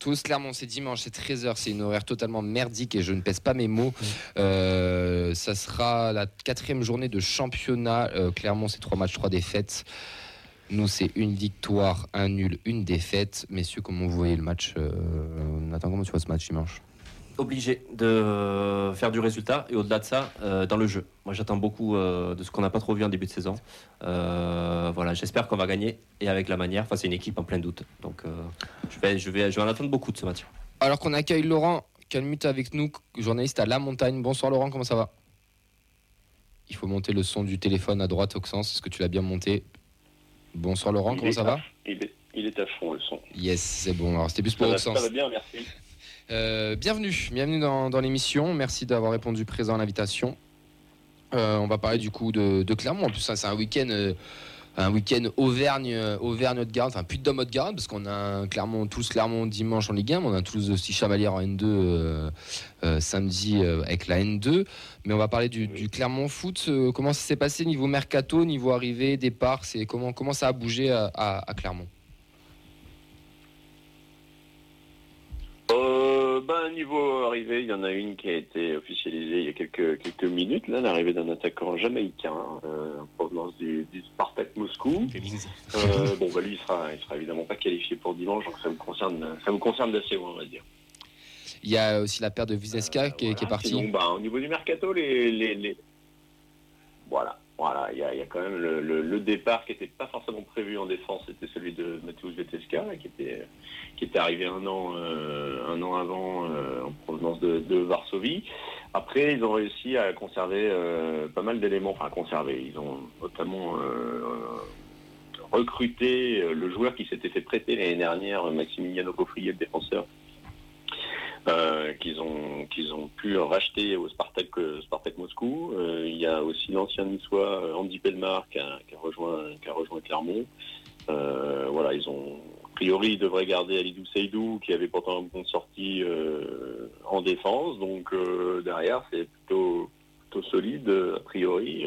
tous. Clermont, c'est dimanche, c'est 13h. C'est une horaire totalement merdique et je ne pèse pas mes mots. Euh, ça sera la quatrième journée de championnat. Euh, Clermont, c'est trois matchs, trois défaites. Nous, c'est une victoire, un nul, une défaite. Messieurs, comment vous voyez le match euh, Nathan, comment tu vois ce match dimanche? Obligé de faire du résultat et au-delà de ça, euh, dans le jeu. Moi, j'attends beaucoup euh, de ce qu'on n'a pas trop vu en début de saison. Euh, voilà, j'espère qu'on va gagner et avec la manière. Enfin, c'est une équipe en plein doute, donc je vais, je vais, je vais en attendre beaucoup de ce match. Alors qu'on accueille Laurent Calmut avec nous, journaliste à La Montagne. Bonsoir Laurent, comment ça va? Il faut monter le son du téléphone à droite, Auxence. Est-ce que tu l'as bien monté? Bonsoir Laurent, comment ça va? Il est, il est, à fond le son. Yes, c'est bon. Alors c'était plus pour Auxence. Ça va bien, merci. Euh, bienvenue, bienvenue dans, l'émission. Merci d'avoir répondu présent à l'invitation. Euh, on va parler du coup de, Clermont. En plus, c'est un week-end, euh, un week-end Auvergne, Auvergne haute garde, enfin plus de haute garde, parce qu'on a un Clermont, tous Clermont dimanche en Ligue 1, on a tous aussi Chevalier en N2 samedi avec la N2. Mais on va parler du, Clermont foot. comment ça s'est passé niveau mercato, niveau arrivée, départ, c'est comment comment ça a bougé à Clermont? Ben, niveau arrivée, il y en a une qui a été officialisée il y a quelques, quelques minutes, là, l'arrivée d'un attaquant jamaïcain euh, en provenance du, Spartak Moscou. Euh, bon, bah, lui, il sera, il sera évidemment pas qualifié pour dimanche, donc ça me concerne, ça me concerne d'assez loin, on va dire. Il y a aussi la paire de Vizeska qui, est partie. bah, au niveau du mercato, les, les, voilà. Voilà, il y, a, quand même le, départ qui n'était pas forcément prévu en défense, c'était celui de Mateusz Veteska, qui était, arrivé un an, euh, un an avant euh, en provenance de, Varsovie. Après, ils ont réussi à conserver euh, pas mal d'éléments, enfin à conserver. Ils ont notamment recruté le joueur qui s'était fait prêter l'année dernière, Maximiliano Coffrier, le défenseur, euh, qu'ils ont qu'ils ont pu racheter au Spartak euh, Moscou. Euh, il y a aussi l'ancien niçois Andy Pelmar qui a, rejoint qui a rejoint Clermont. voilà, ils ont a priori ils devraient garder Alidou Seydou qui avait pourtant une bonne sortie en défense. Donc derrière c'est plutôt plutôt solide a priori.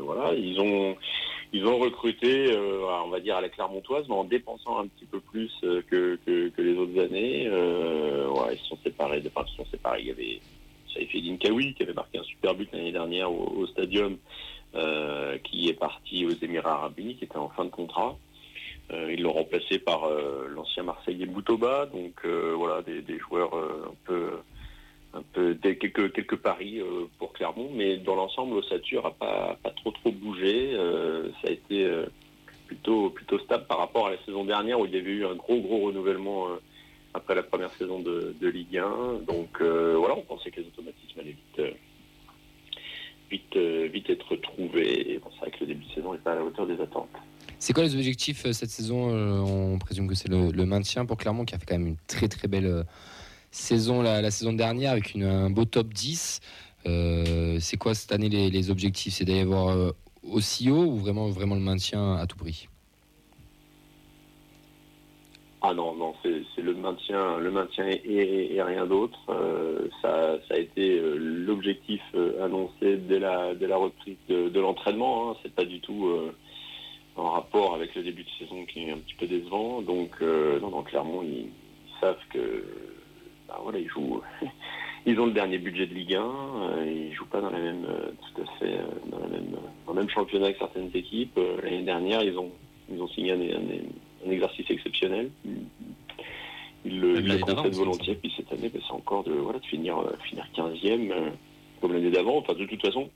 voilà, ils ont ils ont recruté, euh, on va dire à la Clermontoise, mais en dépensant un petit peu plus euh, que, les autres années. Euh, ils se sont séparés. Séparés. Il y avait Saïfedine Kawi qui avait marqué un super but l'année dernière au, Stadium, qui est parti aux Émirats Arabes Unis, qui était en fin de contrat. ils l'ont remplacé par l'ancien Marseillais Boutoba, donc voilà des joueurs un peu un peu quelques quelques paris euh, pour Clermont, mais dans l'ensemble, l'ossature a pas pas trop trop bougé. Euh, ça a été euh, plutôt plutôt stable par rapport à la saison dernière où il y avait eu un gros gros renouvellement après la première saison de, Ligue 1. Donc voilà, on pensait que les automatismes allaient vite vite vite être trouvés. Bon, c'est vrai que le début de saison n'est pas à la hauteur des attentes. C'est quoi les objectifs cette saison On présume que c'est le, le, maintien pour Clermont qui a fait quand même une très très belle saison la, saison dernière avec un beau top 10. Euh, c'est quoi cette année les, objectifs? C'est d'aller avoir euh, aussi haut ou vraiment, vraiment le maintien à tout prix? Ah non, non, c'est le maintien, le maintien et, rien d'autre. Euh, ça, a été l'objectif annoncé dès la, dès la reprise de, l'entraînement. Hein. C'est pas du tout en rapport avec le début de saison qui est un petit peu décevant. Donc, non, non, clairement, ils savent que bah, voilà, ils jouent. ils ont le dernier budget de Ligue 1, euh, ils jouent pas dans la même, euh, tout à fait, euh, dans, la même, dans le même championnat que certaines équipes. L'année dernière, ils ont, ils ont signé un, exercice exceptionnel. Ils le, concèdent volontiers, puis cette année, bah, c'est encore de, voilà, de finir, finir 15e, comme l'année d'avant. Enfin, de toute façon,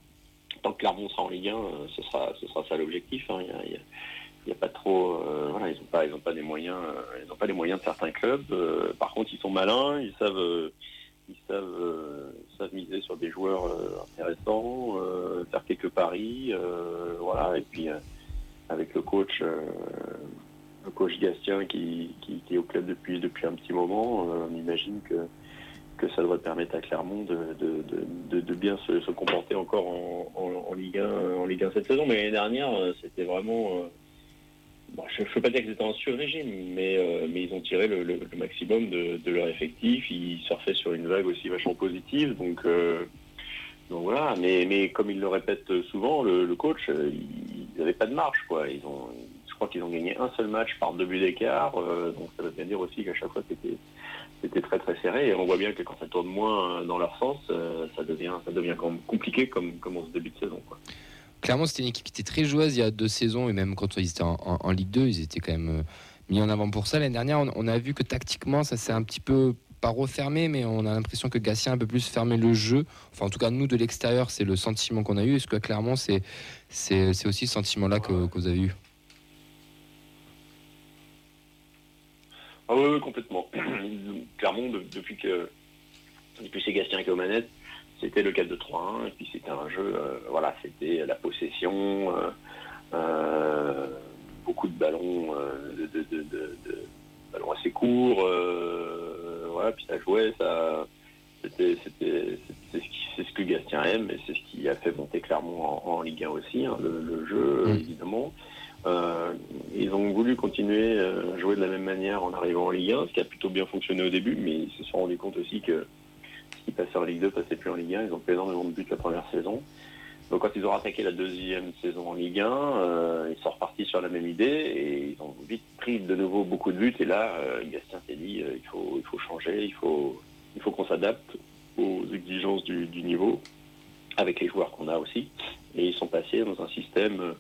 tant que Clermont sera en Ligue 1, ce sera, ce sera ça l'objectif. Hein. Il il n'y a pas trop, euh, voilà, ils n'ont pas, ils ont pas des moyens, euh, ils n'ont pas les moyens de certains clubs. Euh, par contre, ils sont malins, ils savent, ils savent, savent miser sur des joueurs intéressants, faire quelques paris, voilà. Et puis avec le coach, le coach Gastien qui, qui, est au club depuis depuis un petit moment, on imagine que que ça devrait permettre à Clermont de, de, de, bien se, comporter encore en, en, Ligue 1, en Ligue 1 cette saison. Mais l'année dernière, c'était vraiment je ne peux pas dire qu'ils étaient en sur-régime, mais, euh, ils ont tiré le, maximum de, leur effectif. Ils surfaient sur une vague aussi vachement positive. Donc, euh, voilà, mais, comme il le répète souvent, le, coach, euh, ils n'avaient pas de marge. Ils ont, je crois qu'ils ont gagné un seul match par deux buts d'écart. donc ça veut bien dire aussi qu'à chaque fois c'était très très serré. Et on voit bien que quand ça tourne moins dans leur sens, ça devient ça devient compliqué comme, comme en ce début de saison. Clairement, c'était une équipe qui était très joueuse il y a deux saisons et même quand ils étaient en, Ligue 2, ils étaient quand même mis en avant pour ça. L'année dernière, on, a vu que tactiquement, ça s'est un petit peu pas refermé, mais on a l'impression que Gatien a un peu plus fermé le jeu. Enfin, en tout cas, nous de l'extérieur, c'est le sentiment qu'on a eu. Est-ce que clairement, c'est c'est aussi ce sentiment-là que, vous avez eu? Ah oui, complètement. Clairement, depuis que depuis c'est Gastien qui est aux manettes, c'était le 4-2-3-1, et puis c'était un jeu, euh, voilà, c'était la possession, euh, euh, beaucoup de ballons, de, ballons assez courts, voilà, puis ça jouait, ça, c'était, c'était, c'est ce que Gastien aime, et c'est ce qui a fait monter clairement en, Ligue 1 aussi, hein, le, jeu, mm. évidemment. Euh, ils ont voulu continuer à jouer de la même manière en arrivant en Ligue 1, ce qui a plutôt bien fonctionné au début, mais ils se sont rendus compte aussi que qui passait en Ligue 2 passait plus en Ligue 1. Ils ont fait énormément de buts la première saison. Donc quand ils ont attaqué la deuxième saison en Ligue 1, euh, ils sont repartis sur la même idée et ils ont vite pris de nouveau beaucoup de buts. Et là, euh, Gastien s'est dit il faut il faut changer, il faut il faut qu'on s'adapte aux exigences du, niveau avec les joueurs qu'on a aussi. Et ils sont passés dans un système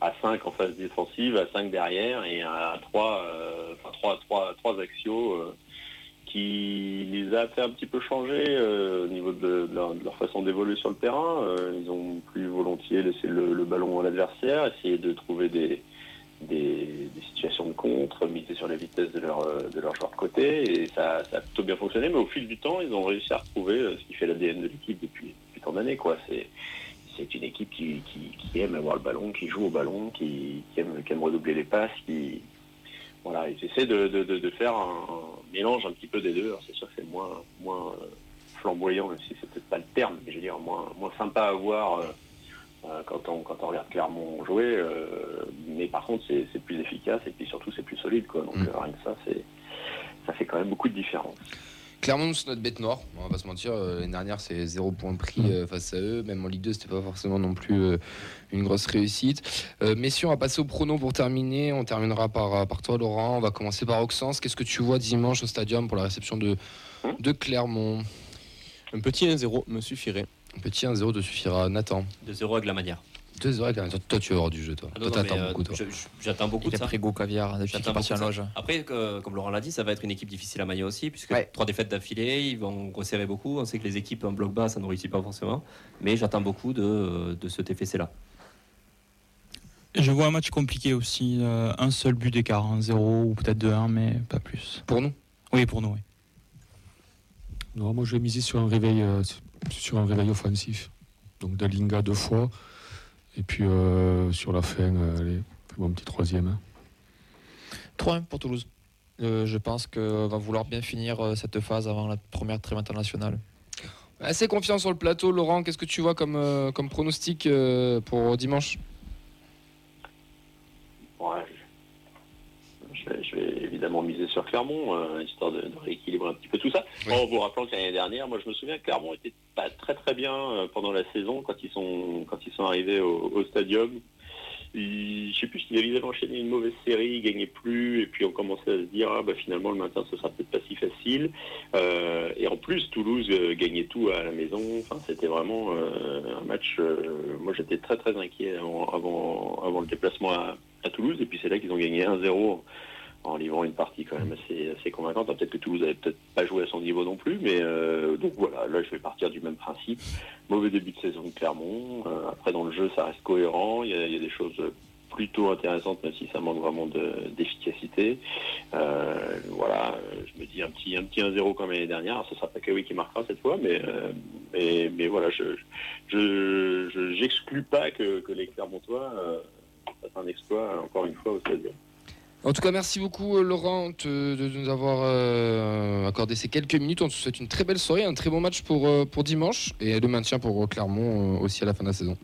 à 5 en phase défensive, à 5 derrière et à 3, euh, enfin 3, 3, 3 axiaux euh, qui les a fait un petit peu changer euh, au niveau de, leur, façon d'évoluer sur le terrain. ils ont plus volontiers laissé le, ballon à l'adversaire, essayer de trouver des, des, situations de contre, miser sur la vitesse de leur, de leur joueur de côté et ça, ça, a plutôt bien fonctionné. Mais au fil du temps, ils ont réussi à retrouver ce qui fait l'ADN de l'équipe depuis, depuis tant d'années. Quoi. C'est, c'est une équipe qui, aime avoir le ballon, qui joue au ballon, qui, aime, redoubler les passes, qui voilà, ils essaient de, faire un, mélange un petit peu des deux. C'est sûr que c'est moins, moins euh, flamboyant, même si c'est peut-être pas le terme, mais je veux dire moins, moins sympa à voir euh, euh, quand, on, quand on regarde Clermont jouer. mais par contre, c'est plus efficace et puis surtout c'est plus solide. Quoi. Donc mm. rien que ça, ça fait quand même beaucoup de différence. Clairement, c'est notre bête noire, on va pas se mentir. Euh, l'année dernière, c'est zéro point de prix euh, face à eux. Même en Ligue 2, c'était pas forcément non plus euh, une grosse réussite. messieurs, on va passer au prono pour terminer. On terminera par, par toi, Laurent. On va commencer par Auxence. Qu'est-ce que tu vois dimanche au stadium pour la réception de, de Clermont? Un petit 1-0 me suffirait. Un petit 1-0 te suffira. Nathan De 0 avec la manière. Deux heures, toi, tu vas avoir du jeu, toi. Ah toi, t'attends beaucoup, toi. J'attends beaucoup il de a pris caviar depuis qu'il est en loge. Après, comme Laurent l'a dit, ça va être une équipe difficile à manier aussi, puisque trois défaites d'affilée, ils vont resserrer beaucoup. On sait que les équipes en bloc bas, ça ne réussit pas forcément. Mais j'attends beaucoup de, de ce TFC-là. Je vois un match compliqué aussi. Euh, un seul but d'écart, 1-0 ou peut-être 2-1, mais pas plus. Pour nous? Oui, pour nous, oui. Non, moi je vais miser sur un réveil, euh, sur un réveil offensif. Donc Dalinga deux fois. Et puis euh, sur la fin, euh, allez, fais-moi un petit troisième. 3-1 pour Toulouse. Euh, je pense qu'on va vouloir bien finir cette phase avant la première trêve internationale. Assez confiant sur le plateau, Laurent. Qu'est-ce que tu vois comme, comme pronostic pour dimanche je vais évidemment miser sur Clermont, euh, histoire de, rééquilibrer un petit peu tout ça. En vous rappelant que l'année dernière, moi je me souviens que Clermont était pas très très bien euh, pendant la saison quand ils sont quand ils sont arrivés au, stadium. Je je sais plus s'ils avaient enchaîné une mauvaise série, ils gagnaient plus, et puis on commençait à se dire ah, bah, finalement le maintien ce sera peut-être pas si facile. Euh, et en plus Toulouse gagnait tout à la maison. Enfin c'était vraiment un match. moi j'étais très très inquiet avant, avant, le déplacement à, à Toulouse, et puis c'est là qu'ils ont gagné 1-0 en livrant une partie quand même assez, assez convaincante. Peut-être que Toulouse n'avait peut-être pas joué à son niveau non plus, mais euh, donc voilà, là je vais partir du même principe. Mauvais début de saison de Clermont. Euh, après dans le jeu ça reste cohérent, il y, a, des choses plutôt intéressantes même si ça manque vraiment d'efficacité. Euh, voilà, je me dis un petit un petit 1-0 comme l'année dernière. Ce sera pas Kawi qui marquera cette fois, mais mais, mais voilà, je j'exclus pas que, que les Clermontois fassent un exploit encore une fois au stade. En tout cas, merci beaucoup euh, Laurent de, nous avoir euh, accordé ces quelques minutes. On te souhaite une très belle soirée, un très bon match pour, euh, pour dimanche et le maintien pour Clermont aussi à la fin de la saison.